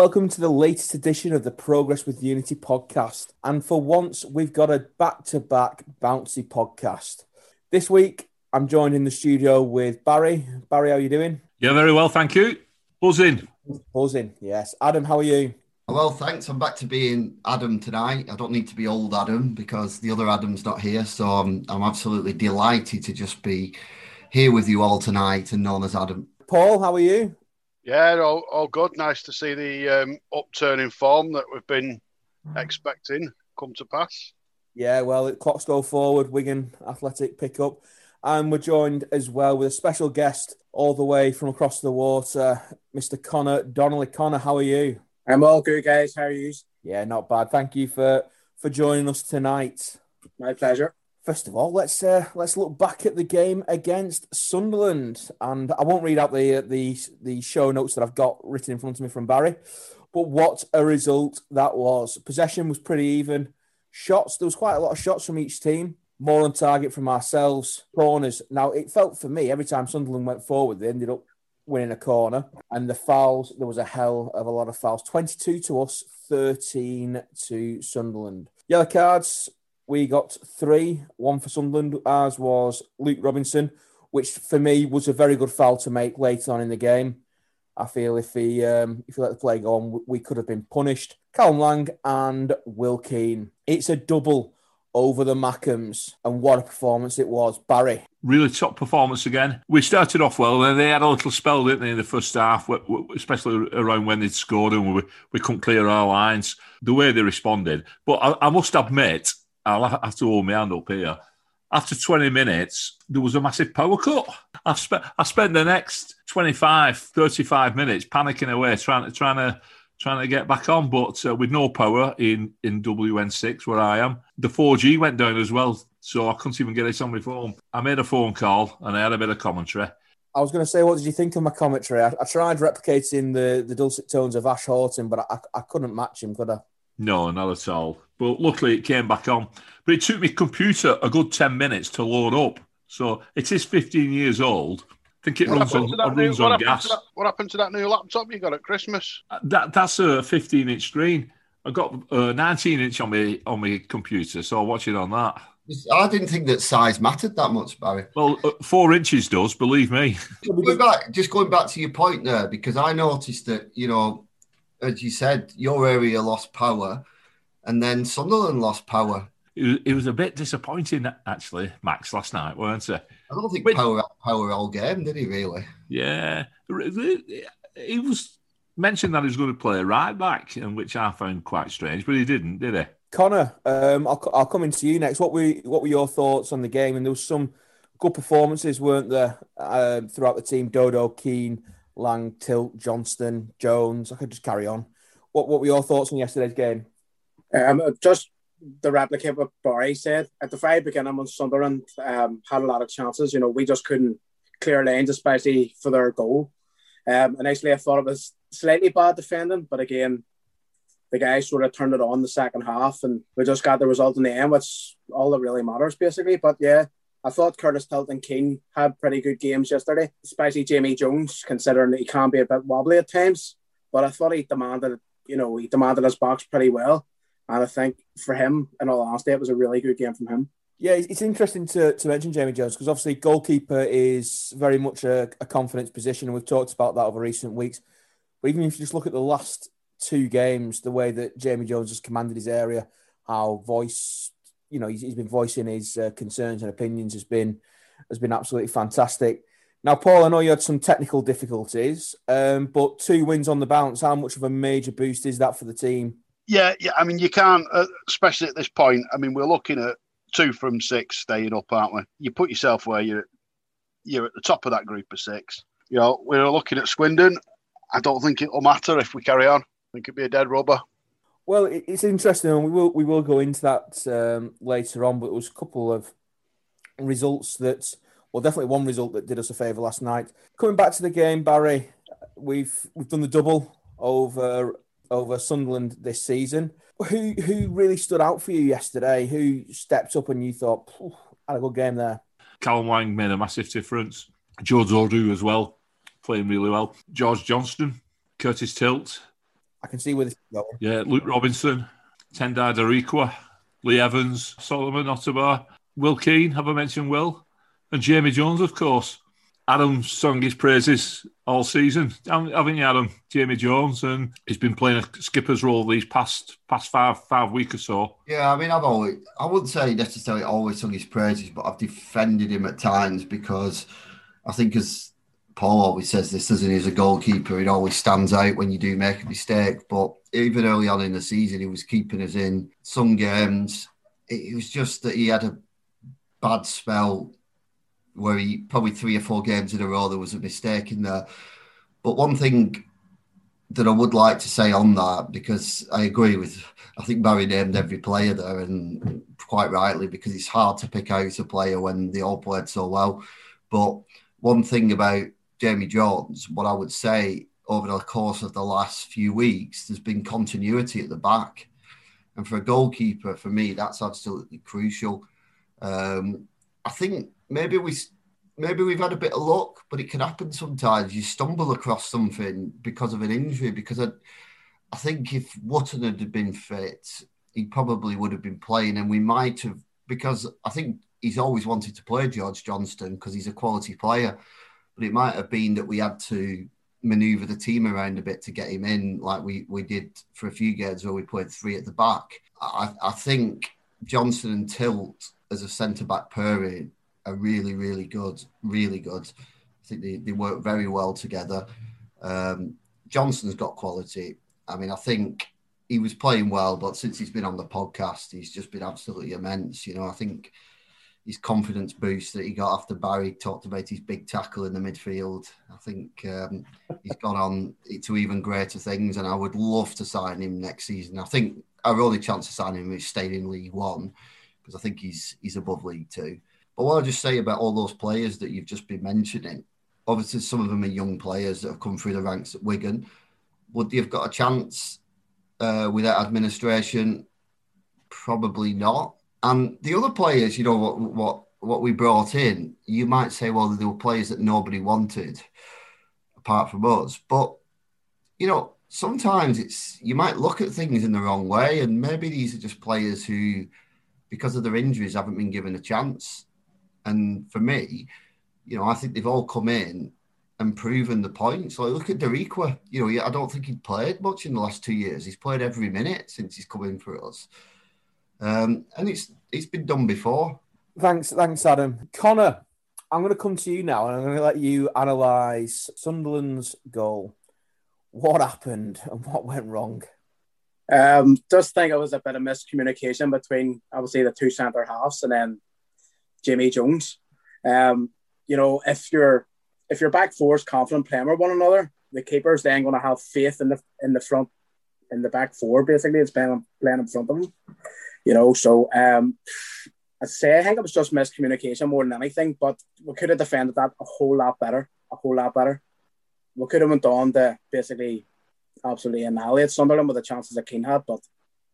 Hello and welcome to the latest edition of the Progress with Unity podcast. And for once, we've got a back to back bouncy podcast. This week, I'm joined in the studio with Barry. Barry, how are you doing? Yeah, very well, thank you. Buzzing. Buzzing, yes. Adam, how are you? Well, thanks. I'm back to being Adam tonight. I don't need to be old Adam because the other Adam's not here. So I'm, I'm absolutely delighted to just be here with you all tonight and known as Adam. Paul, how are you? Yeah, all, all good. Nice to see the um, upturn in form that we've been expecting come to pass. Yeah, well, it clocks go forward. Wigan Athletic pick up. And we're joined as well with a special guest all the way from across the water, Mr. Connor Donnelly. Connor, how are you? I'm all good, guys. How are you? Yeah, not bad. Thank you for for joining us tonight. My pleasure. First of all, let's uh, let's look back at the game against Sunderland, and I won't read out the the the show notes that I've got written in front of me from Barry, but what a result that was! Possession was pretty even. Shots, there was quite a lot of shots from each team. More on target from ourselves. Corners. Now it felt for me every time Sunderland went forward, they ended up winning a corner. And the fouls, there was a hell of a lot of fouls. Twenty-two to us, thirteen to Sunderland. Yellow cards we got three. One for Sunderland, as was Luke Robinson, which for me was a very good foul to make later on in the game. I feel if he um, if he let the play go on, we could have been punished. Callum Lang and Will Keane. It's a double over the Mackems, and what a performance it was, Barry. Really top performance again. We started off well, and they had a little spell, didn't they, in the first half, especially around when they'd scored and we, we couldn't clear our lines. The way they responded, but I, I must admit, I'll have to hold my hand up here. After 20 minutes, there was a massive power cut. I spent I spent the next 25, 35 minutes panicking away, trying to trying to trying to get back on, but uh, with no power in in WN6 where I am. The 4G went down as well, so I couldn't even get it on my phone. I made a phone call and I had a bit of commentary. I was going to say, what did you think of my commentary? I, I tried replicating the, the dulcet tones of Ash Horton, but I, I couldn't match him, could I? No, not at all. But luckily it came back on. But it took my computer a good 10 minutes to load up. So it is 15 years old. I think it what runs on, it runs new, on what gas. Happened that, what happened to that new laptop you got at Christmas? Uh, that That's a 15 inch screen. I got a 19 inch on my on my computer, so I'll watch it on that. I didn't think that size mattered that much, Barry. Well, uh, four inches does, believe me. going back, just going back to your point there, because I noticed that you know, as you said, your area lost power, and then Sunderland lost power. It was a bit disappointing, actually, Max, last night, weren't it? I don't think but, power power all game, did he really? Yeah, he was mentioned that he was going to play right back, and which I found quite strange, but he didn't, did he? Connor, um, I'll, I'll come into you next. What were what were your thoughts on the game? And there was some good performances, weren't there, uh, throughout the team? Dodo, Keane, Lang, Tilt, Johnston, Jones. I could just carry on. What what were your thoughts on yesterday's game? Um, just the replicate what Barry said at the very beginning when Sunderland um, had a lot of chances. You know, we just couldn't clear lanes, especially for their goal. Um, initially, I thought it was slightly bad defending, but again, the guys sort of turned it on the second half, and we just got the result in the end, which all that really matters, basically. But yeah, I thought Curtis Tilton and Keane had pretty good games yesterday, especially Jamie Jones, considering that he can be a bit wobbly at times. But I thought he demanded, you know, he demanded his box pretty well. And I think for him, in all honesty, it was a really good game from him. Yeah, it's interesting to, to mention Jamie Jones because obviously goalkeeper is very much a, a confidence position, and we've talked about that over recent weeks. But even if you just look at the last two games, the way that Jamie Jones has commanded his area, how voice, you know, he's, he's been voicing his uh, concerns and opinions has been has been absolutely fantastic. Now, Paul, I know you had some technical difficulties, um, but two wins on the bounce. How much of a major boost is that for the team? Yeah, yeah. I mean, you can't, uh, especially at this point. I mean, we're looking at two from six staying up, aren't we? You put yourself where you're, you're at the top of that group of six. You know, we're looking at Swindon. I don't think it'll matter if we carry on. I think it'd be a dead rubber. Well, it's interesting, and we will we will go into that um, later on. But it was a couple of results that, well, definitely one result that did us a favour last night. Coming back to the game, Barry, we've we've done the double over over Sunderland this season. Who who really stood out for you yesterday? Who stepped up and you thought had a good game there? Callum Lang made a massive difference. George Odu as well, playing really well. George Johnston, Curtis Tilt, I can see where this is going. Yeah, Luke Robinson, Tendayi Darikwa, Lee Evans, Solomon-Otabor, Will Keane, have I mentioned Will? And Jamie Jones, of course. Adam sung his praises all season, haven't you, Adam? Jamie Jones, and he's been playing a skipper's role these past past five five weeks or so. Yeah, I mean, I've always, I wouldn't say necessarily always sung his praises, but I've defended him at times because I think, as Paul always says, this doesn't? As a goalkeeper, it always stands out when you do make a mistake. But even early on in the season, he was keeping us in some games. It was just that he had a bad spell where he probably three or four games in a row there was a mistake in there. But one thing that I would like to say on that, because I agree with, I think Barry named every player there, and quite rightly, because it's hard to pick out a player when they all played so well. But one thing about Jamie Jones, what I would say over the course of the last few weeks, there's been continuity at the back. And for a goalkeeper, for me, that's absolutely crucial. Um, I think maybe we maybe we've had a bit of luck, but it can happen sometimes. You stumble across something because of an injury. Because I, I think if Wootton had been fit, he probably would have been playing, and we might have because I think he's always wanted to play George Johnston because he's a quality player. But it might have been that we had to maneuver the team around a bit to get him in, like we we did for a few games where we played three at the back. I, I think Johnston and Tilt as a centre back pairing are really, really good, really good. I think they, they work very well together. Um, Johnston's got quality. I mean, I think he was playing well, but since he's been on the podcast, he's just been absolutely immense. You know, I think his confidence boost that he got after Barry talked about his big tackle in the midfield. I think um, he's gone on to even greater things, and I would love to sign him next season. I think our only chance of signing him is staying in League One because I think he's he's above League Two. But what I'll just say about all those players that you've just been mentioning, obviously some of them are young players that have come through the ranks at Wigan. Would they have got a chance uh, with that administration? Probably not. And the other players, you know, what what what we brought in, you might say, well, there were players that nobody wanted apart from us. But you know, sometimes it's you might look at things in the wrong way, and maybe these are just players who, because of their injuries, haven't been given a chance. And for me, you know, I think they've all come in and proven the point. So look at Darikwa. You know, I don't think he'd played much in the last two years. He's played every minute since he's come in for us, um, and it's it's been done before. Thanks, thanks, Adam. Connor, I'm going to come to you now, and I'm going to let you analyse Sunderland's goal. What happened and what went wrong? Um, just think it was a bit of miscommunication between obviously the two centre halves, and then Jamie Jones. Um, you know, if you're if your back four is confident playing with one another, the keeper's then going to have faith in the in the front in the back four. Basically, it's playing playing in front of them. You know, so um, I say I think it was just miscommunication more than anything. But we could have defended that a whole lot better, a whole lot better. We could have went on to basically absolutely annihilate Sunderland with the chances that Keane had. But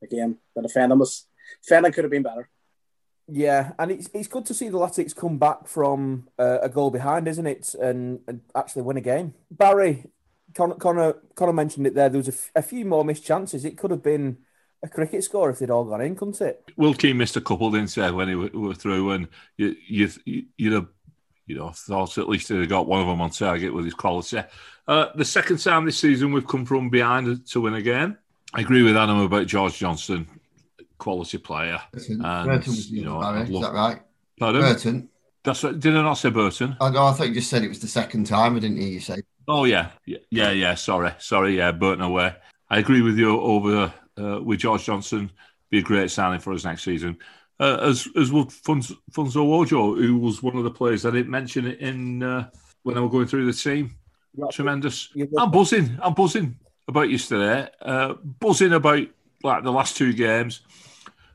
again, the defending was defending could have been better. Yeah, and it's it's good to see the Latics come back from uh, a goal behind, isn't it? And, and actually win a game. Barry, Connor, Connor, Connor mentioned it there. There was a, f- a few more missed chances. It could have been a cricket score if they'd all gone in, couldn't it? Will Keane missed a couple, didn't say when he were through, and you you you'd have you know thought at least he'd got one of them on target with his quality. Uh, the second time this season we've come from behind to win a game. I agree with Adam about George Johnston, quality player. Burton, and, Burton was you know, Barry, is that right? Pardon? Burton. That's right. Did I not say Burton? Oh, no, I thought you just said it was the second time. I didn't hear you say. Oh yeah, yeah, yeah. yeah. Sorry, sorry. Yeah, Burton away. I agree with you over uh, with George Johnston. Be a great signing for us next season. Uh, as as would Funso Ojo, who was one of the players I didn't mention it in uh, when I was going through the team. Tremendous. I'm buzzing. I'm buzzing about yesterday. Uh, buzzing about like the last two games.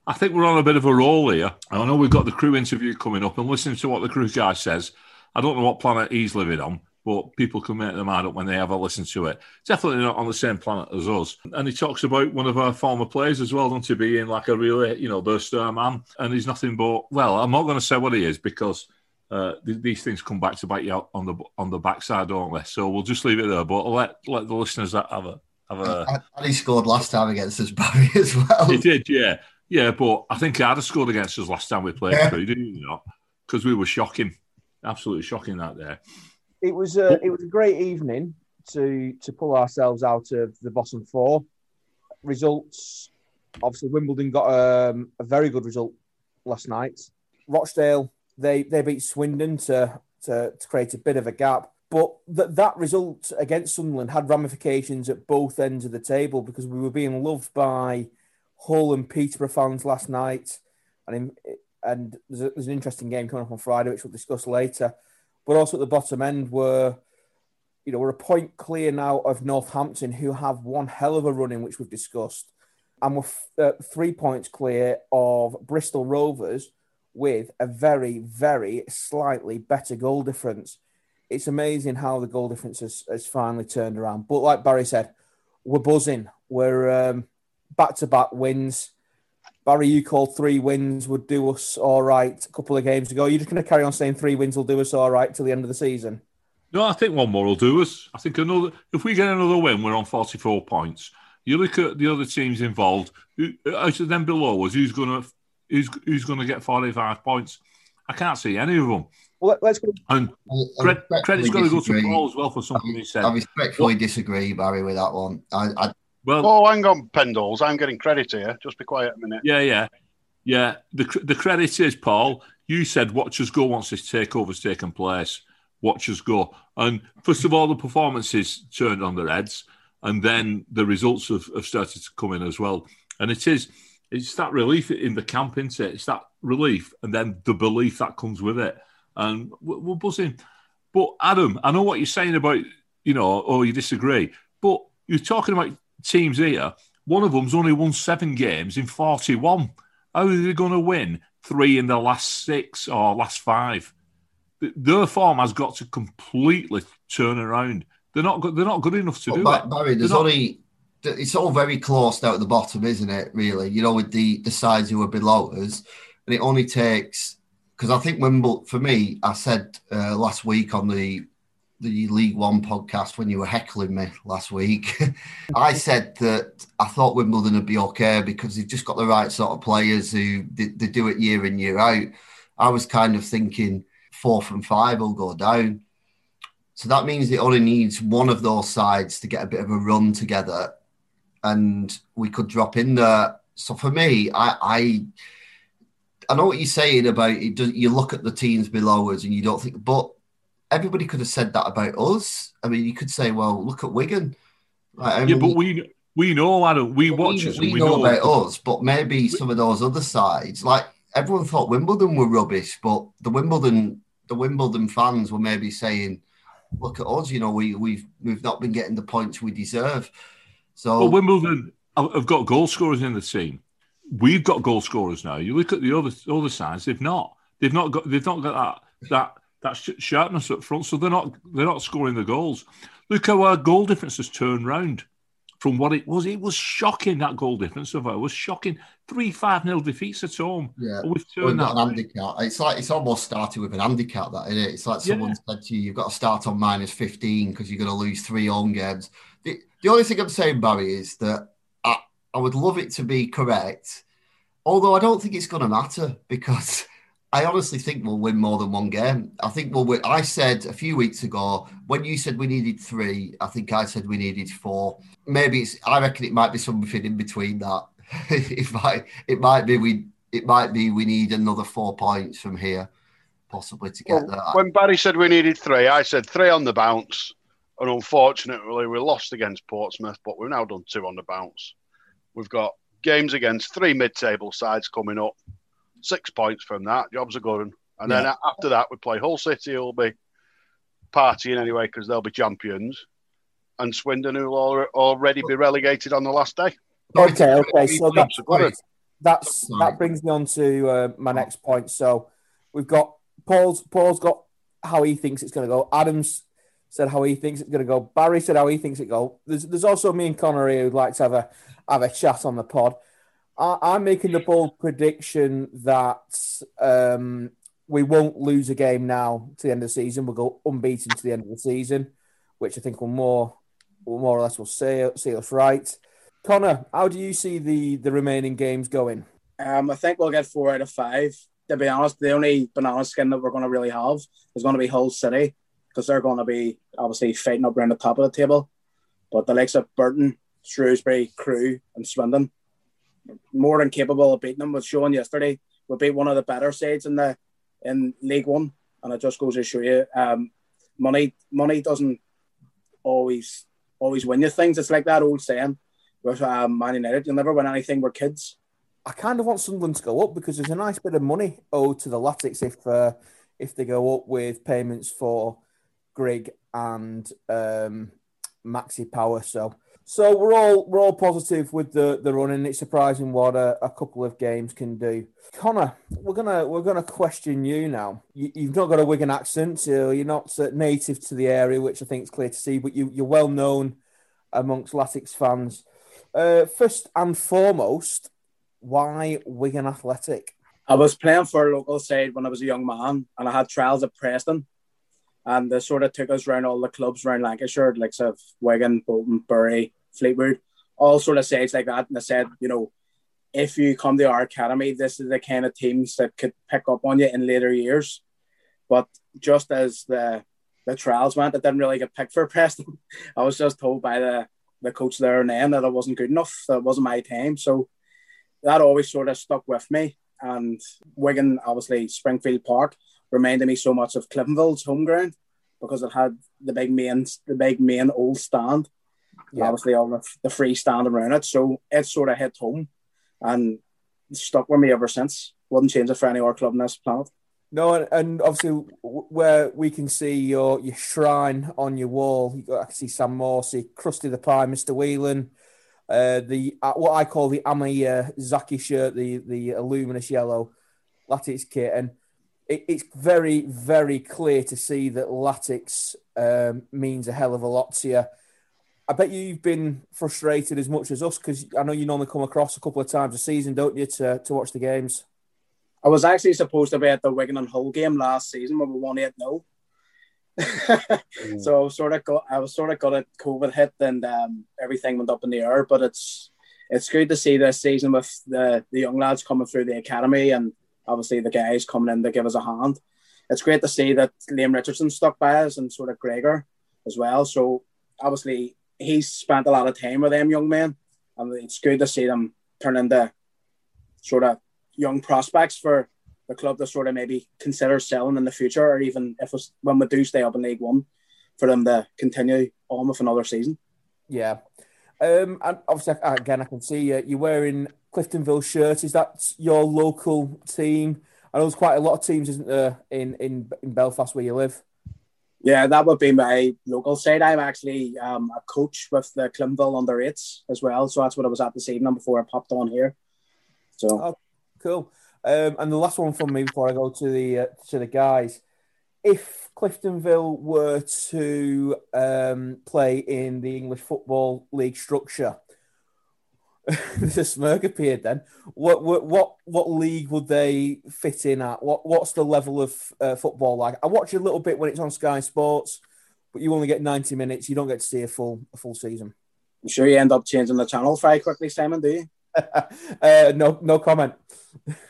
I think we're on a bit of a roll here. I know we've got the crew interview coming up, and listening to what the crew guy says, I don't know what planet he's living on, but people can make their mind up when they have a listen to it. Definitely not on the same planet as us. And he talks about one of our former players as well, don't he, being like a really, you know, the star man. And he's nothing but, well, I'm not going to say what he is because uh, these things come back to bite you on the on the backside, don't they? So we'll just leave it there. But let let the listeners that have a have a. And he scored last time against us, Barry, as well. He did, yeah, yeah. But I think he had scored against us last time we played Yeah. through, didn't you? Not because we were shocking, absolutely shocking that day. It was a it was a great evening to to pull ourselves out of the bottom four. Results, obviously, Wimbledon got um, a very good result last night. Rochdale they they beat Swindon to to, to create a bit of a gap, but that that result against Sunderland had ramifications at both ends of the table because we were being loved by Hull and Peterborough fans last night, and in, and there's, a, there's an interesting game coming up on Friday which we'll discuss later but also at the bottom end were, you know, we're a point clear now of Northampton, who have one hell of a run in which we've discussed, and we're f- uh, three points clear of Bristol Rovers with a very, very slightly better goal difference. It's amazing how the goal difference has, has finally turned around. But like Barry said, we're buzzing. We're um, back-to-back wins. Barry, you called three wins would do us all right a couple of games ago. You're just going to carry on saying three wins will do us all right till the end of the season. No, I think one more will do us. I think another. If we get another win, we're on forty-four points. You look at the other teams involved. Who, out of them below us, who's going to who's who's going to get forty-five points? I can't see any of them. Well, let- let's go. And I- I credit's got to go to. Paul as well for something he said. I respectfully disagree, Barry, with that one. I, I, Well, Oh, hang on, Pendles. I'm getting credit here. Just be quiet a minute. yeah, yeah, yeah. The the credit is Paul. You said watch us go once this takeover's taken place. Watch us go. And first of all, the performances turned on their heads, and then the results have, have started to come in as well. And it is it's that relief in the camp, isn't it? It's that relief, and then the belief that comes with it. And we're, we're buzzing. But Adam, I know what you're saying about you know, or you disagree, but you're talking about teams here. One of them's only won seven games in 41. How are they going to win three in the last six or last five? Their form has got to completely turn around. They're not good. They're not good enough to do But it. Barry, there's not- only it's all very close down at the bottom, isn't it? Really, you know, with the the sides who are below us, and it only takes because I think Wimbledon. For me, I said uh, last week on the the League One podcast when you were heckling me last week, I said that I thought Wimbledon would be okay because they've just got the right sort of players who they, they do it year in year out. I was kind of thinking fourth and five will go down. So that means it only needs one of those sides to get a bit of a run together, and we could drop in there. So for me, I I, I know what you're saying about it. You look at the teams below us and you don't think, but everybody could have said that about us. I mean, you could say, well, look at Wigan. Like, how yeah, but we we know, Adam. We watch we, us. we we know, know, about us, but maybe some of those other sides, like everyone thought Wimbledon were rubbish, but the Wimbledon, the Wimbledon fans were maybe saying, "Look at us, you know, we we've we've not been getting the points we deserve." So Well, Wimbledon have have got goal scorers in the team. We've got goal scorers now. You look at the other other sides; they've not. They've not got. They've not got that that that sharpness up front. So they're not. They're not scoring the goals. Look how our goal difference has turned round from what it was. It was shocking that goal difference of it was shocking. Three five nil defeats at home. yeah. We've We've got that. an handicap. It's like it's almost started with an handicap, that isn't it? It's like Yeah. someone said to you, "You've got to start on minus fifteen because you're going to lose three home games." The, the only thing I'm saying, Barry, is that I, I would love it to be correct, although I don't think it's going to matter because I honestly think we'll win more than one game. I think we'll win. I said a few weeks ago when you said we needed three, I think I said we needed four. Maybe it's. I reckon it might be something in between that. it might. It might be we. It might be we need another four points from here, possibly to get Well, there. when Barry said we needed three, I said three on the bounce. And unfortunately, we lost against Portsmouth, but we've now done two on the bounce. We've got games against three mid table sides coming up. Six points from that. Jobs are good. And then after that, we play Hull City, who'll be partying anyway because they'll be champions. And Swindon, who'll al- already be relegated on the last day. Okay, okay. So that's Sorry. that's that brings me on to uh, my next point. So we've got Paul's Paul's got how he thinks it's going to go. Adams said how he thinks it's going to go. Barry said how he thinks it go. There's there's also me and Connor here who'd like to have a have a chat on the pod. I, I'm making the bold prediction that um, we won't lose a game now to the end of the season. We'll go unbeaten to the end of the season, which I think will more more or less will see, see us right. Connor, how do you see the, the remaining games going? Um, I think we'll get four out of five. To be honest, the only banana skin that we're going to really have is going to be Hull City because they're going to be obviously fighting up around the top of the table. But the likes of Burton, Shrewsbury, Crewe, and Swindon, more than capable of beating them. Was shown yesterday. We beat one of the better sides in the in League One, and it just goes to show you, um, money money doesn't always always win you things. It's like that old saying with um, Man United: you'll never win anything. We're kids. I kind of want Sunderland to go up because there's a nice bit of money owed to the Latics if uh, if they go up with payments for Grigg and um, Maxi Power. So so we're all we're all positive with the the running. It's surprising what a, a couple of games can do. Connor, we're gonna we're gonna question you now. You, have not got a Wigan accent, so you're not uh, native to the area, which I think is clear to see. But you you're well known amongst Latics fans. Uh, first and foremost, why Wigan Athletic? I was playing for a local side when I was a young man, and I had trials at Preston, and they sort of took us around all the clubs around Lancashire, like sort of Wigan, Bolton, Bury, Fleetwood, all sort of sides like that. And they said, you know, if you come to our academy, this is the kind of teams that could pick up on you in later years. But just as the the trials went, I didn't really get picked for Preston. I was just told by the the coach there and then that I wasn't good enough. That wasn't my time. So that always sort of stuck with me. And Wigan, obviously, Springfield Park reminded me so much of Cliftonville's home ground because it had the big main, the big main old stand, yeah. obviously all the, the free stand around it. So it sort of hit home, and stuck with me ever since. Wouldn't change it for any other club on this planet. No, and, and obviously where we can see your your shrine on your wall, you got I can see Sam Morsy, Crusty the Pie, Mr. Whelan, uh, the uh, what I call the Ami uh, Zaki shirt, the the luminous yellow Latics kit, and it, it's very very clear to see that Latics um, means a hell of a lot to you. I bet you've been frustrated as much as us because I know you normally come across a couple of times a season, don't you, to, to watch the games? I was actually supposed to be at the Wigan and Hull game last season when we won 8 0. so I was sort of got I was sort of got a COVID hit and um, everything went up in the air. But it's it's good to see this season with the the young lads coming through the academy and obviously the guys coming in to give us a hand. It's great to see that Leam Richardson stuck by us and sort of Gregor as well. So obviously he's spent a lot of time with them young men, and it's good to see them turn into sort of young prospects for the club to sort of maybe consider selling in the future, or even if it's when we do stay up in League One, for them to continue on with another season. Yeah. Um, and obviously, again, I can see uh, you're wearing Cliftonville shirt. Is that your local team? I know there's quite a lot of teams, isn't there, in, in, in Belfast where you live? Yeah, that would be my local side. I'm actually um, a coach with the Cliftonville under eights as well. So that's what I was at this evening before I popped on here. So oh, cool. Um, and the last one from me before I go to the uh, to the guys, if Cliftonville were to um, play in the English Football League structure, there's a smirk appeared. Then, what what what what league would they fit in at? What what's the level of uh, football like? I watch a little bit when it's on Sky Sports, but you only get ninety minutes. You don't get to see a full a full season. I'm sure you end up changing the channel very quickly, Simon. Do you? uh, no, no comment.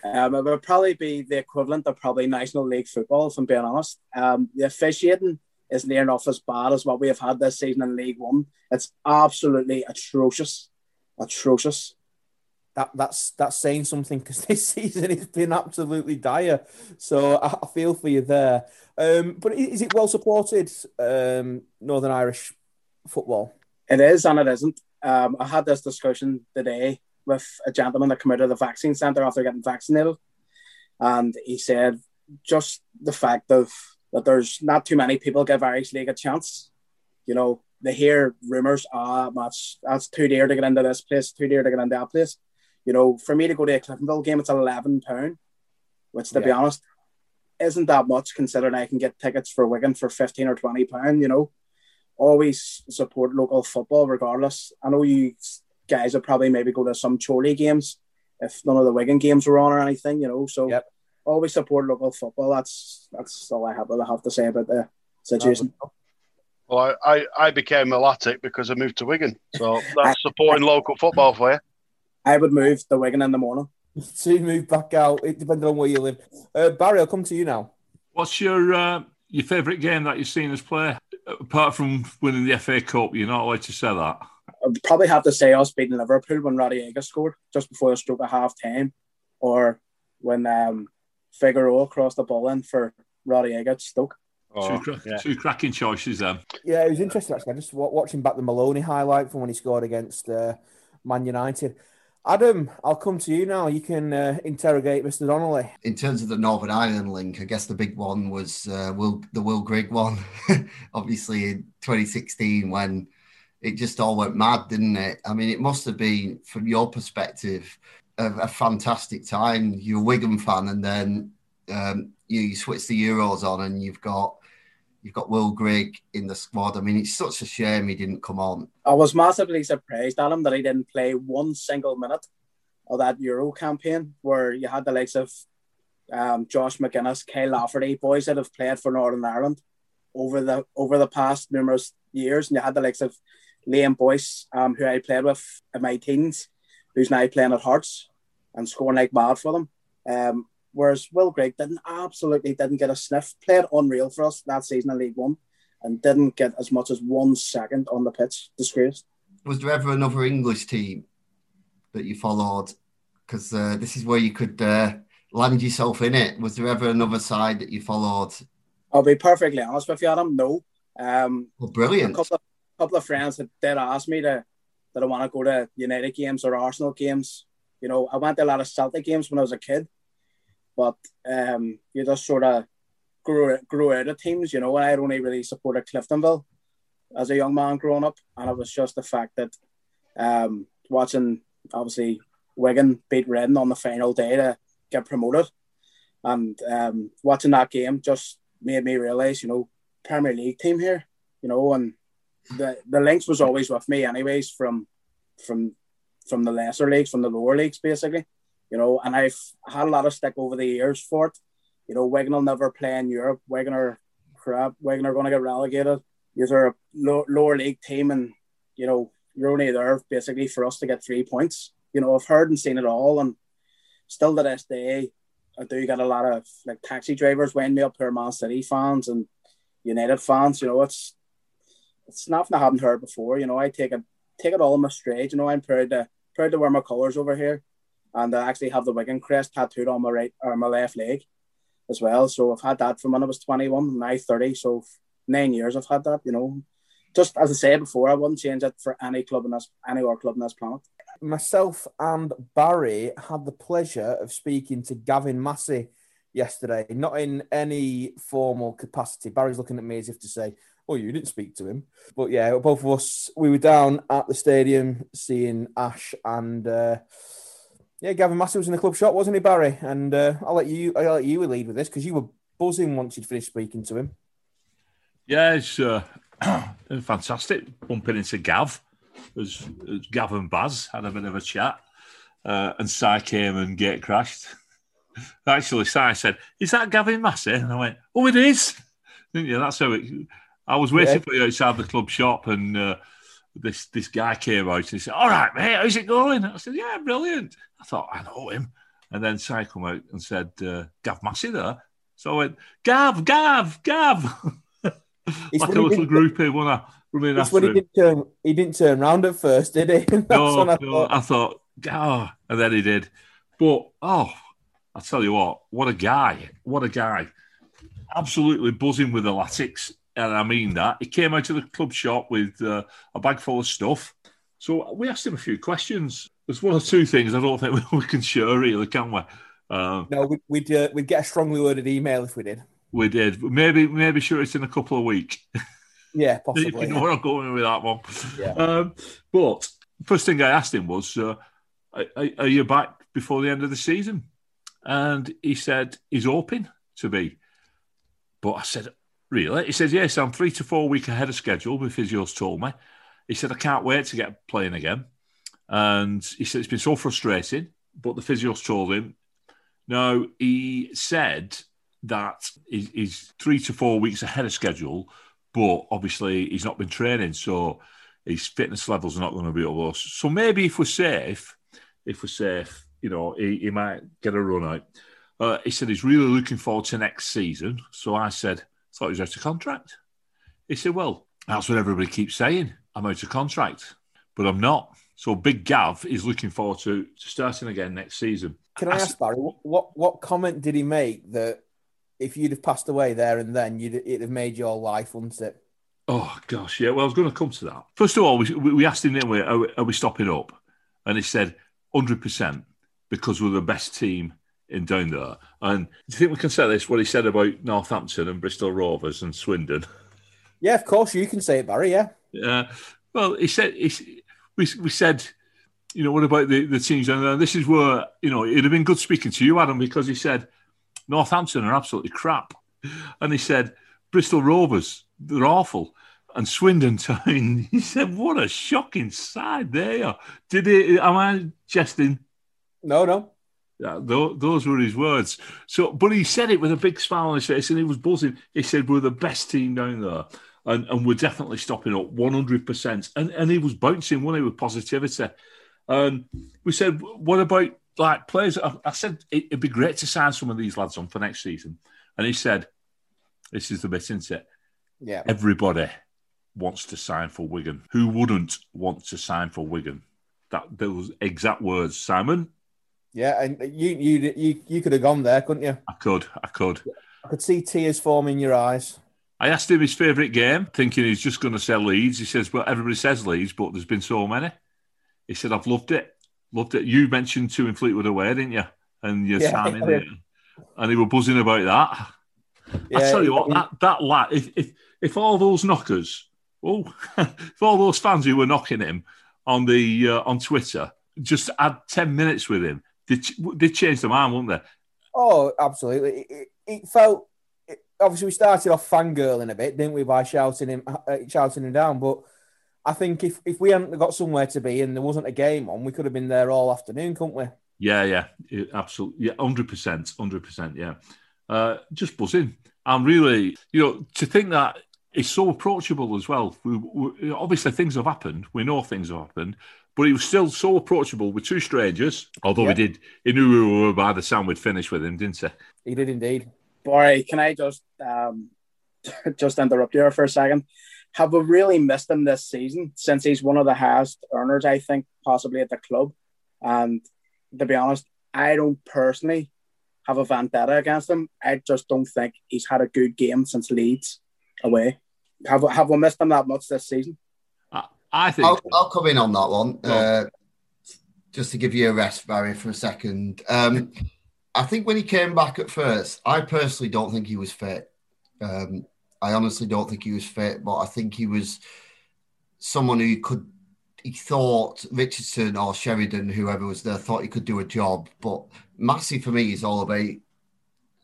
um, it would probably be the equivalent of probably National League football, if I'm being honest. Um, the officiating is near enough as bad as what we have had this season in League One. It's absolutely atrocious, atrocious. That that's that's saying something because this season has been absolutely dire. So I, I feel for you there. Um, but is it well supported, um, Northern Irish football? It is and it isn't. Um, I had this discussion today with a gentleman that came out of the vaccine centre after getting vaccinated, and he said just the fact of that there's not too many people give Irish League a chance. You know, they hear rumours, ah, that's that's too dear to get into this place, too dear to get into that place. You know, for me to go to a Cliftonville game, it's eleven pound, which to yeah. be honest, isn't that much considering I can get tickets for Wigan for fifteen or twenty pound. You know, always support local football regardless. I know you guys would probably maybe go to some Chorley games if none of the Wigan games were on or anything, you know. So yep. always support local football. That's that's all I have, I have to say about the situation. Well, I, I, I became a Latic because I moved to Wigan. So that's supporting local football for you. I would move to Wigan in the morning. to move back out, it depends on where you live. Uh, Barry, I'll come to you now. What's your uh, your favourite game that you've seen us play? Apart from winning the FA Cup, you're not allowed to say that. I'd probably have to say us beating Liverpool when Rodallega scored just before the stroke of half time, or when um, Figueroa crossed the ball in for Rodallega at Stoke. Oh, two, cra- yeah. two, cracking choices then. Yeah, it was interesting actually. I just watching back the Maloney highlight from when he scored against uh, Man United. Adam, I'll come to you now. You can uh, interrogate Mr. Donnelly. In terms of the Northern Ireland link, I guess the big one was uh, Will, the Will Grigg one. Obviously, in 2016, when it just all went mad, didn't it? I mean, it must have been, from your perspective, a, a fantastic time. You're a Wigan fan, and then um, you, you switch the Euros on, and you've got You've got Will Grigg in the squad. I mean, it's such a shame he didn't come on. I was massively surprised Adam, that he didn't play one single minute of that Euro campaign where you had the likes of um, Josh Magennis, Kyle Lafferty, boys that have played for Northern Ireland over the over the past numerous years, and you had the likes of Liam Boyce, um, who I played with in my teens, who's now playing at Hearts and scoring like mad for them. Um, Whereas Will Grigg didn't absolutely didn't get a sniff, played unreal for us that season in League One, and didn't get as much as one second on the pitch. Disgraced. Was there ever another English team that you followed? Because uh, this is where you could uh, land yourself in it. Was there ever another side that you followed? I'll be perfectly honest with you, Adam. No. Um, well, brilliant. A couple of, couple of friends that did ask me to that I want to go to United games or Arsenal games. You know, I went to a lot of Celtic games when I was a kid but um, you just sort of grew grew out of teams, you know. And I only really supported Cliftonville as a young man growing up, and it was just the fact that um, watching obviously Wigan beat Reading on the final day to get promoted, and um, watching that game just made me realize, you know, Premier League team here, you know, and the the links was always with me, anyways, from from from the lesser leagues, from the lower leagues, basically you know, and I've had a lot of stick over the years for it. You know, Wigan will never play in Europe. Wigan are crap. Wigan are going to get relegated. These are a low, lower league team, and you know, you're only there basically for us to get three points. You know, I've heard and seen it all, and still to this day, I do get a lot of like taxi drivers weighing me up who Man City fans and United fans. You know, it's it's nothing I haven't heard before. You know, I take it take it all in my stride. You know, I'm proud to proud to wear my colours over here and I actually have the Wigan crest tattooed on my right or my left leg as well. So I've had that from when I was 21, now 30. So nine years I've had that, you know. Just as I said before, I wouldn't change it for any club in this any other club in this planet. Myself and Barry had the pleasure of speaking to Gavin Massey yesterday, not in any formal capacity. Barry's looking at me as if to say, Oh, you didn't speak to him. But yeah, both of us, we were down at the stadium seeing Ash and uh, yeah, Gavin Massey was in the club shop, wasn't he, Barry? And uh, I'll let you I'll let you lead with this because you were buzzing once you'd finished speaking to him. Yeah, it's uh, fantastic bumping into Gav. As, as Gav and Baz had a bit of a chat, uh, and Si came and gate crashed. Actually, Si said, "Is that Gavin Massey?" And I went, "Oh, it is." Didn't you? That's how it. I was waiting yeah. for you outside the club shop, and uh, this this guy came out and he said, "All right, mate, how's it going?" I said, "Yeah, brilliant." I thought I know him, and then Si come out and said, uh, "Gav Massey there." So I went, "Gav, Gav, Gav," like a little groupie, when I running after when he didn't turn he didn't turn around at first, did he? no, I, no thought. I thought, oh, and then he did. But oh, I tell you what, what a guy! What a guy! Absolutely buzzing with the Latics and I mean that. He came out of the club shop with uh, a bag full of stuff. So we asked him a few questions. There's one or two things I don't think we can share, really, can we? Um, no, we'd we'd, uh, we'd, get a strongly worded email if we did. We did. Maybe maybe sure it's in a couple of weeks. Yeah, possibly. you know where I'm going with that one. Yeah. Um, but first thing I asked him was, uh, are, "Are you back before the end of the season?" And he said he's hoping to be. But I said, Really? He says, Yes, I'm three to four weeks ahead of schedule, my physios told me. He said, I can't wait to get playing again. And he said, It's been so frustrating, but the physios told him. No, he said that he's three to four weeks ahead of schedule, but obviously he's not been training, so his fitness levels are not going to be at up So maybe if we're safe, if we're safe, you know, he, he might get a run out. Uh, he said he's really looking forward to next season. So I said, thought he was out of contract. He said, well, that's what everybody keeps saying. I'm out of contract, but I'm not. So Big Gav is looking forward to, to starting again next season. Can I, ask Barry what what comment did he make that if you'd have passed away there and then, you'd it'd have made your life, wouldn't it? Oh gosh, yeah. Well, I was going to come to that. First of all, we, we asked him, we, are, we, are we stopping up? And he said, hundred percent, because we're the best team in down there. And do you think we can say this? What he said about Northampton and Bristol Rovers and Swindon? Yeah, of course you can say it, Barry. Yeah. Yeah. Well, he said he, we we said, you know, what about the the teams? And this is where you know it'd have been good speaking to you, Adam, because he said Northampton are absolutely crap, and he said Bristol Rovers they're awful. And Swindon Town, he said, "What a shocking side they are." Did he? Am I jesting? No, no. Yeah, those were his words. So, but he said it with a big smile on his face, and he was buzzing. He said, "We're the best team down there." And, and we're definitely stopping up 100%. And, and he was bouncing, one with positivity. And we said, what about like players? I, I said it'd be great to sign some of these lads on for next season. And he said, this is the bit, isn't it? Yeah. Everybody wants to sign for Wigan. Who wouldn't want to sign for Wigan? That those exact words, Simon. Yeah, and you you you you could have gone there, couldn't you? I could, I could. I could see tears forming in your eyes. I asked him his favourite game, thinking he's just going to say Leeds. He says, "Well, everybody says Leeds, but there's been so many." He said, "I've loved it, loved it." You mentioned two in Fleetwood away, didn't you? And your yeah, time in there, and he were buzzing about that. Yeah, I tell you what, that that lad, if if if all those knockers, oh, if all those fans who were knocking him on the uh, on Twitter just had ten minutes with him, they they changed their mind, wouldn't they? Oh, absolutely. It, it felt obviously we started off fangirling a bit, didn't we, by shouting him, uh, shouting him down. But I think if, if we hadn't got somewhere to be and there wasn't a game on, we could have been there all afternoon, couldn't we? Yeah, yeah, absolutely, yeah, hundred percent, hundred percent, yeah. Uh, just buzzing. I'm really, you know, to think that it's so approachable as well. We, we, obviously, things have happened. We know things have happened, but he was still so approachable with two strangers. Although yeah. he did, he knew we were by the time we'd finished with him, didn't he? He did indeed. Barry, can I just um, just interrupt you for a second? Have we really missed him this season since he's one of the highest earners, I think, possibly at the club? And to be honest, I don't personally have a vendetta against him. I just don't think he's had a good game since Leeds away. Have have we missed him that much this season? I think I'll, I'll come in on that one. Uh, just to give you a rest, Barry, for a second. Um, I think when he came back at first, I personally don't think he was fit. Um, I honestly don't think he was fit, but I think he was someone who could. He thought Richardson or Sheridan, whoever was there, thought he could do a job. But Massey for me is all about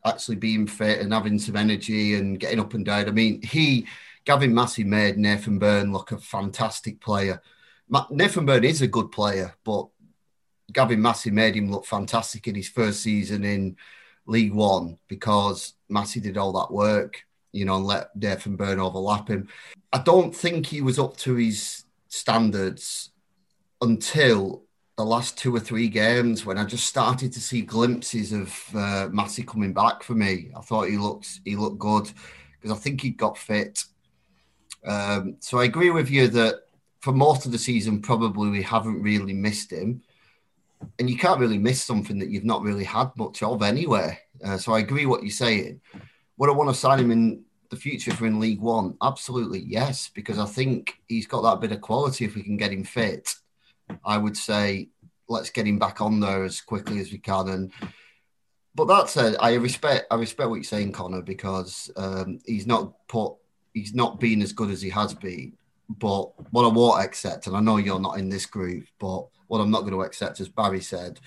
actually being fit and having some energy and getting up and down. I mean, he Gavin Massey made Nathan Byrne look a fantastic player. Nathan Byrne is a good player, but Gavin Massey made him look fantastic in his first season in League One because Massey did all that work, you know, and let Nathan Byrne overlap him. I don't think he was up to his standards until the last two or three games when I just started to see glimpses of uh, Massey coming back for me. I thought he looked he looked good because I think he got fit. Um, so I agree with you that for most of the season, probably we haven't really missed him and you can't really miss something that you've not really had much of anywhere. Uh, so I agree what you're saying. Would I want to sign him in the future for in League One? Absolutely, yes, because I think he's got that bit of quality. If we can get him fit, I would say let's get him back on there as quickly as we can. And but that said, I respect I respect what you're saying, Connor, because um, he's not put he's not been as good as he has been. But what I won't accept, and I know you're not in this group, but what I'm not going to accept, as Barry said,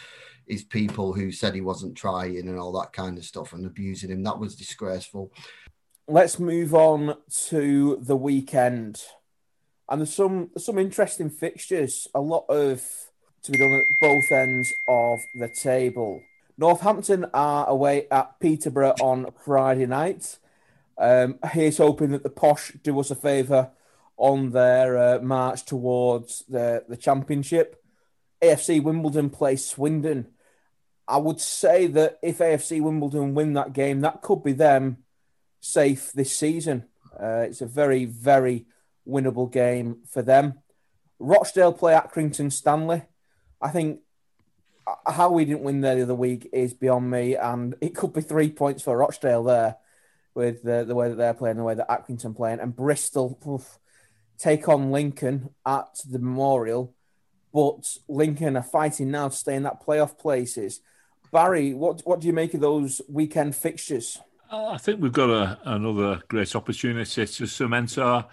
is people who said he wasn't trying and all that kind of stuff and abusing him. That was disgraceful. Let's move on to the weekend. And there's some some interesting fixtures. A lot of to be done at both ends of the table. Northampton are away at Peterborough on Friday night. Um, here's hoping that the Posh do us a favour on their uh, march towards the, the championship. AFC Wimbledon play Swindon. I would say that if AFC Wimbledon win that game, that could be them safe this season. Uh, it's a very, very winnable game for them. Rochdale play Accrington Stanley. I think uh, how we didn't win there the other week is beyond me, and it could be three points for Rochdale there with the, the way that they're playing, the way that Accrington playing, and Bristol oof, take on Lincoln at the Memorial, but Lincoln are fighting now to stay in that playoff places. Barry, what what do you make of those weekend fixtures? I think we've got a, another great opportunity to cement our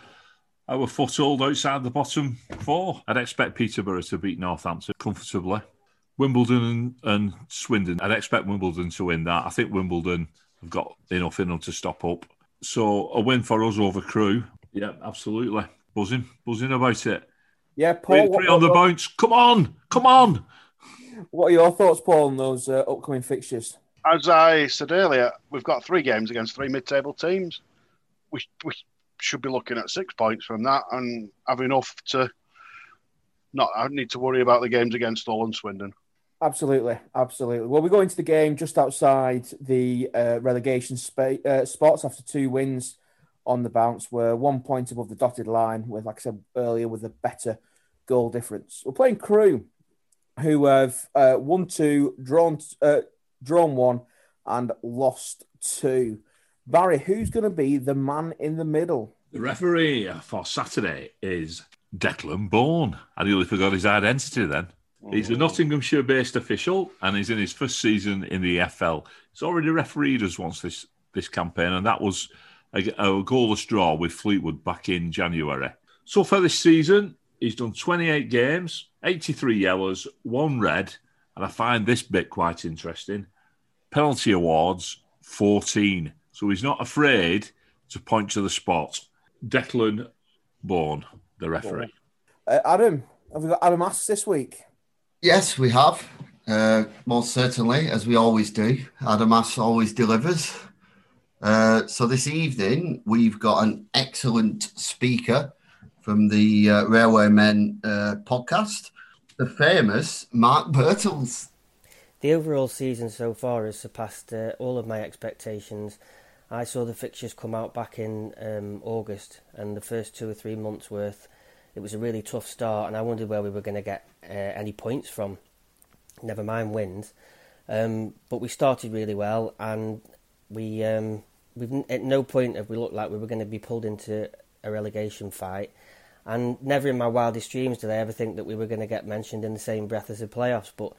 our foothold outside the bottom four. I'd expect Peterborough to beat Northampton comfortably. Wimbledon and, and Swindon, I'd expect Wimbledon to win that. I think Wimbledon have got enough in them to stop up. So a win for us over Crewe. Yeah, absolutely. Buzzing, buzzing about it. Yeah, Paul. Three, on the bounce. Come on, come on. What are your thoughts, Paul, on those uh, upcoming fixtures? As I said earlier, we've got three games against three mid-table teams. We, we should be looking at six points from that and have enough to not I need to worry about the games against Hull and Swindon. Absolutely, absolutely. Well, we go into the game just outside the uh, relegation spa- uh, spots after two wins on the bounce. We're one point above the dotted line, with, like I said earlier, with a better goal difference. We're playing Crewe, who have uh, won two, drawn uh, drawn one, and lost two. Barry, who's going to be the man in the middle? The referee for Saturday is Declan Bourne. I nearly forgot his identity then. He's a oh. Nottinghamshire based official and he's in his first season in the EFL. He's already refereed us once this, this campaign, and that was a, a goalless draw with Fleetwood back in January. So far this season, he's done 28 games, 83 yellows, one red, and I find this bit quite interesting. Penalty awards, 14. So he's not afraid to point to the spot. Declan Bourne, the referee. Uh, Adam, have we got Adam asks this week? Yes, we have. Uh, most certainly, as we always do. Adam Ass always delivers. Uh, so this evening, we've got an excellent speaker from the uh, Railway Men uh, podcast, the famous Mark Birtles. The overall season so far has surpassed uh, all of my expectations. I saw the fixtures come out back in um, August, and the first two or three months worth, it was a really tough start, and I wondered where we were going to get uh, any points from. Never mind wins, um, but we started really well, and we um, we've at no point have we looked like we were going to be pulled into a relegation fight. And never in my wildest dreams did I ever think that we were going to get mentioned in the same breath as the playoffs. But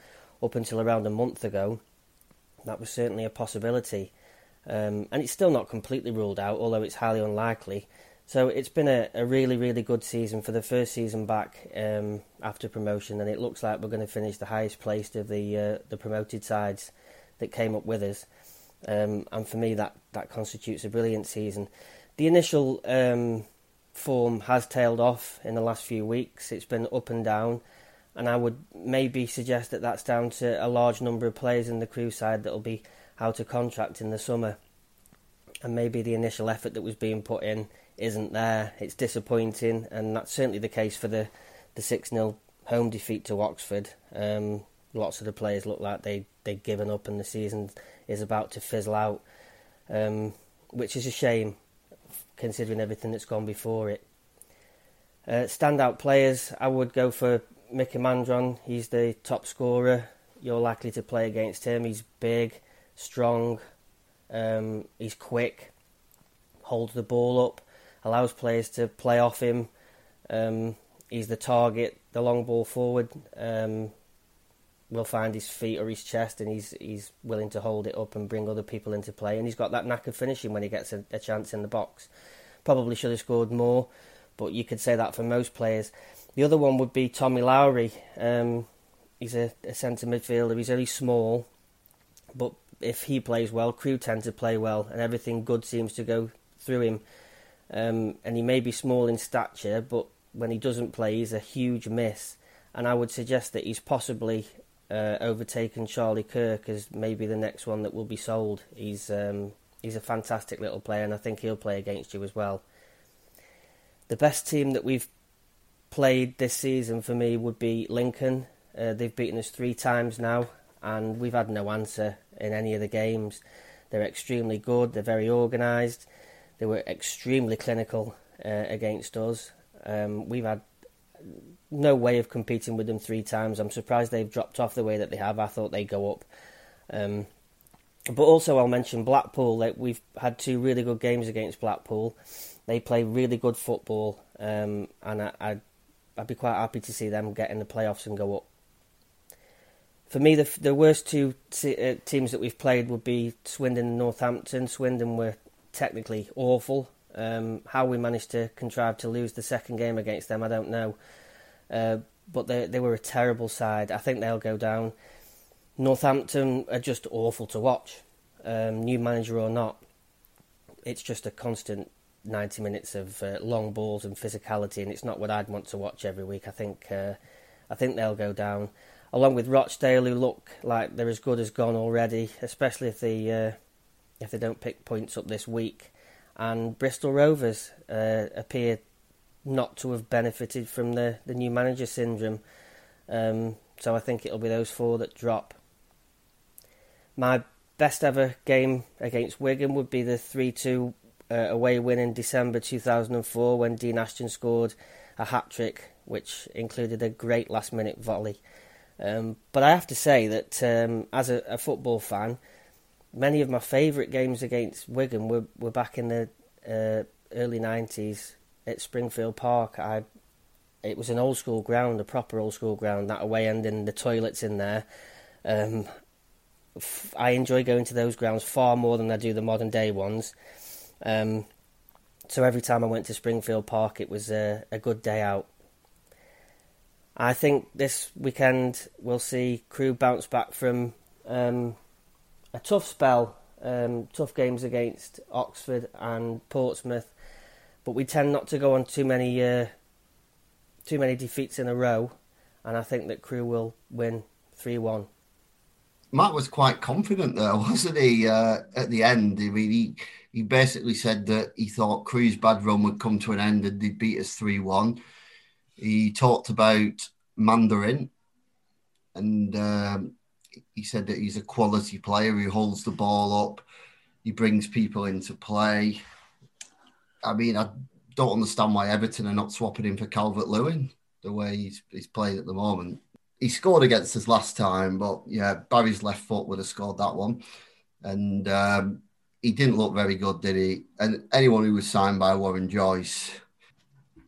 up until around a month ago, that was certainly a possibility. Um, and it's still not completely ruled out, although it's highly unlikely. So it's been a, a really, really good season for the first season back um, after promotion, and it looks like we're going to finish the highest placed of the uh, the promoted sides that came up with us. Um, and for me, that, that constitutes a brilliant season. The initial um, form has tailed off in the last few weeks. It's been up and down, and I would maybe suggest that that's down to a large number of players in the Crewe side that will be out of contract in the summer, and maybe the initial effort that was being put in isn't there. It's disappointing, and that's certainly the case for the the six 0 home defeat to Oxford. Um, lots of the players look like they they'd given up, and the season is about to fizzle out, um, which is a shame considering everything that's gone before it. Uh, standout players, I would go for Mickey Mandron. He's the top scorer. You're likely to play against him. He's big, strong, um, he's quick, holds the ball up, allows players to play off him. Um, he's the target, the long ball forward. Um, will find his feet or his chest, and he's he's willing to hold it up and bring other people into play. And he's got that knack of finishing when he gets a, a chance in the box. Probably should have scored more, but you could say that for most players. The other one would be Tommy Lowery. Um, he's a, a centre midfielder. He's only small, but if he plays well, Crewe tend to play well, and everything good seems to go through him. Um, and he may be small in stature, but when he doesn't play, he's a huge miss. And I would suggest that he's possibly uh, overtaken Charlie Kirk as maybe the next one that will be sold. He's um, he's a fantastic little player, and I think he'll play against you as well. The best team that we've played this season for me would be Lincoln. Uh, they've beaten us three times now, and we've had no answer in any of the games. They're extremely good. They're very organised. They were extremely clinical uh, against us. Um, we've had no way of competing with them three times. I'm surprised they've dropped off the way that they have. I thought they'd go up. Um, but also, I'll mention Blackpool. Like we've had two really good games against Blackpool. They play really good football, um, and I, I'd, I'd be quite happy to see them get in the playoffs and go up. For me, the the worst two uh, teams that we've played would be Swindon and Northampton. Swindon were technically awful. Um, how we managed to contrive to lose the second game against them, I don't know. Uh, but they they were a terrible side. I think they'll go down. Northampton are just awful to watch. Um, new manager or not, it's just a constant 90 minutes of uh, long balls and physicality, and it's not what I'd want to watch every week. I think uh, I think they'll go down, along with Rochdale, who look like they're as good as gone already, especially if they uh, if they don't pick points up this week. And Bristol Rovers uh, appear not to have benefited from the, the new manager syndrome. Um, so I think it'll be those four that drop. My best ever game against Wigan would be the 3 2 uh, away win in December 2004 when Dean Ashton scored a hat trick, which included a great last minute volley. Um, but I have to say that um, as a, a, football fan, many of my favourite games against Wigan were, were back in the uh, early 90s at Springfield Park. I it was an old school ground, a proper old school ground. That away end and the toilets in there. Um, f- I enjoy going to those grounds far more than I do the modern day ones. Um, so every time I went to Springfield Park, it was a, a good day out. I think this weekend we'll see Crewe bounce back from um, a tough spell, um, tough games against Oxford and Portsmouth, but we tend not to go on too many uh, too many defeats in a row, and I think that Crewe will win three one. Matt was quite confident there, wasn't he? Uh, at the end, I mean, he he basically said that he thought Crewe's bad run would come to an end and they'd beat us three one. He talked about Mandron, and um, he said that he's a quality player who holds the ball up, he brings people into play. I mean, I don't understand why Everton are not swapping him for Calvert Lewin the way he's, he's playing at the moment. He scored against us last time, but yeah, Barry's left foot would have scored that one. And um, he didn't look very good, did he? And anyone who was signed by Warren Joyce.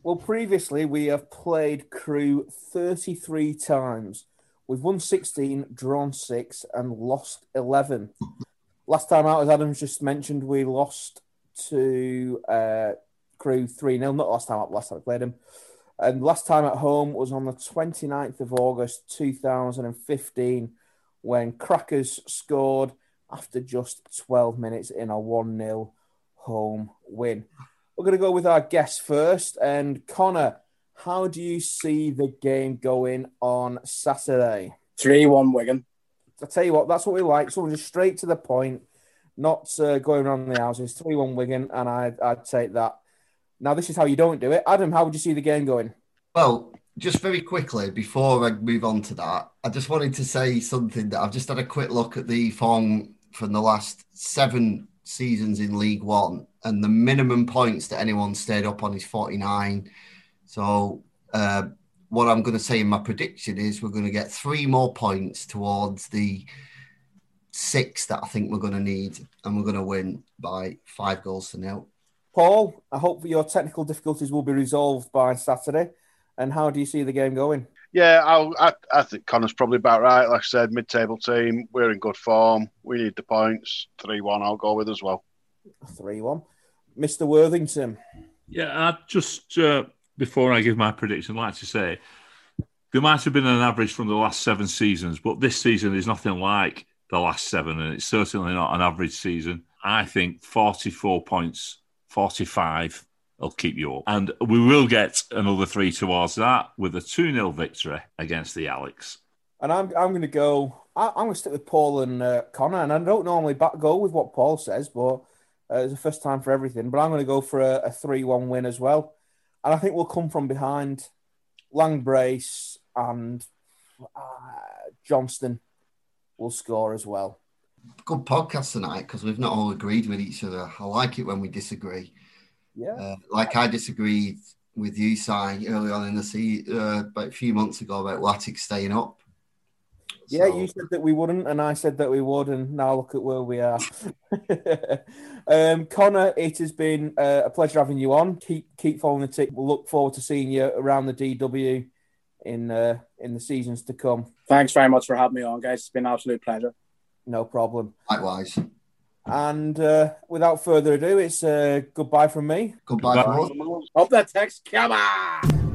Well, previously we have played Crewe 33 times. We've won 16, drawn six, and lost 11. Last time out, as Adams just mentioned, we lost to uh, Crewe 3 0. Not last time up, last time I played him. And last time at home was on the 29th of August 2015 when Crackers scored after just 12 minutes in a 1 0 home win. We're going to go with our guest first. And Connor, how do you see the game going on Saturday? 3 1 Wigan. I tell you what, that's what we like. So we're just straight to the point not uh, going around the houses. 3 1 Wigan, and I'd, I'd take that. Now, this is how you don't do it. Adam, how would you see the game going? Well, just very quickly before I move on to that, I just wanted to say something that I've just had a quick look at the form from the last seven seasons in League One, and the minimum points that anyone stayed up on is 49. So, uh, what I'm going to say in my prediction is we're going to get three more points towards the six that I think we're going to need, and we're going to win by five goals to nil. Paul, I hope your technical difficulties will be resolved by Saturday. And how do you see the game going? Yeah, I'll, i I, think Connor's probably about right. Like I said, mid-table team, we're in good form. We need the points. Three-one, I'll go with as well. Three-one, Mister Worthington. Yeah, I just uh, before I give my prediction, I'd like to say there might have been an average from the last seven seasons, but this season is nothing like the last seven, and it's certainly not an average season. I think 44 points, 45 will keep you up. And we will get another three towards that with a 2 0 victory against the Alex. And I'm, I'm going to go, I, am going to stick with Paul and uh, Connor. And I don't normally back, go with what Paul says, but Uh, it's the first time for everything, but I'm going to go for a, a 3 1 win as well. And I think we'll come from behind. Lang Brace and uh, Johnston will score as well. Good podcast tonight because we've not all agreed with each other. I like it when we disagree. Yeah. Uh, like I disagreed with you, Si, early on in the season, uh, about a few months ago about Latics staying up. Yeah, So- you said that we wouldn't, and I said that we would, and now look at where we are. um, Connor, it has been uh, a pleasure having you on. Keep keep following the tick. We'll look forward to seeing you around the DW in uh, in the seasons to come. Thanks very much for having me on, guys. It's been an absolute pleasure. No problem. Likewise. And uh, without further ado, it's uh, goodbye from me. Goodbye. Goodbye. boys. Up that text, come on!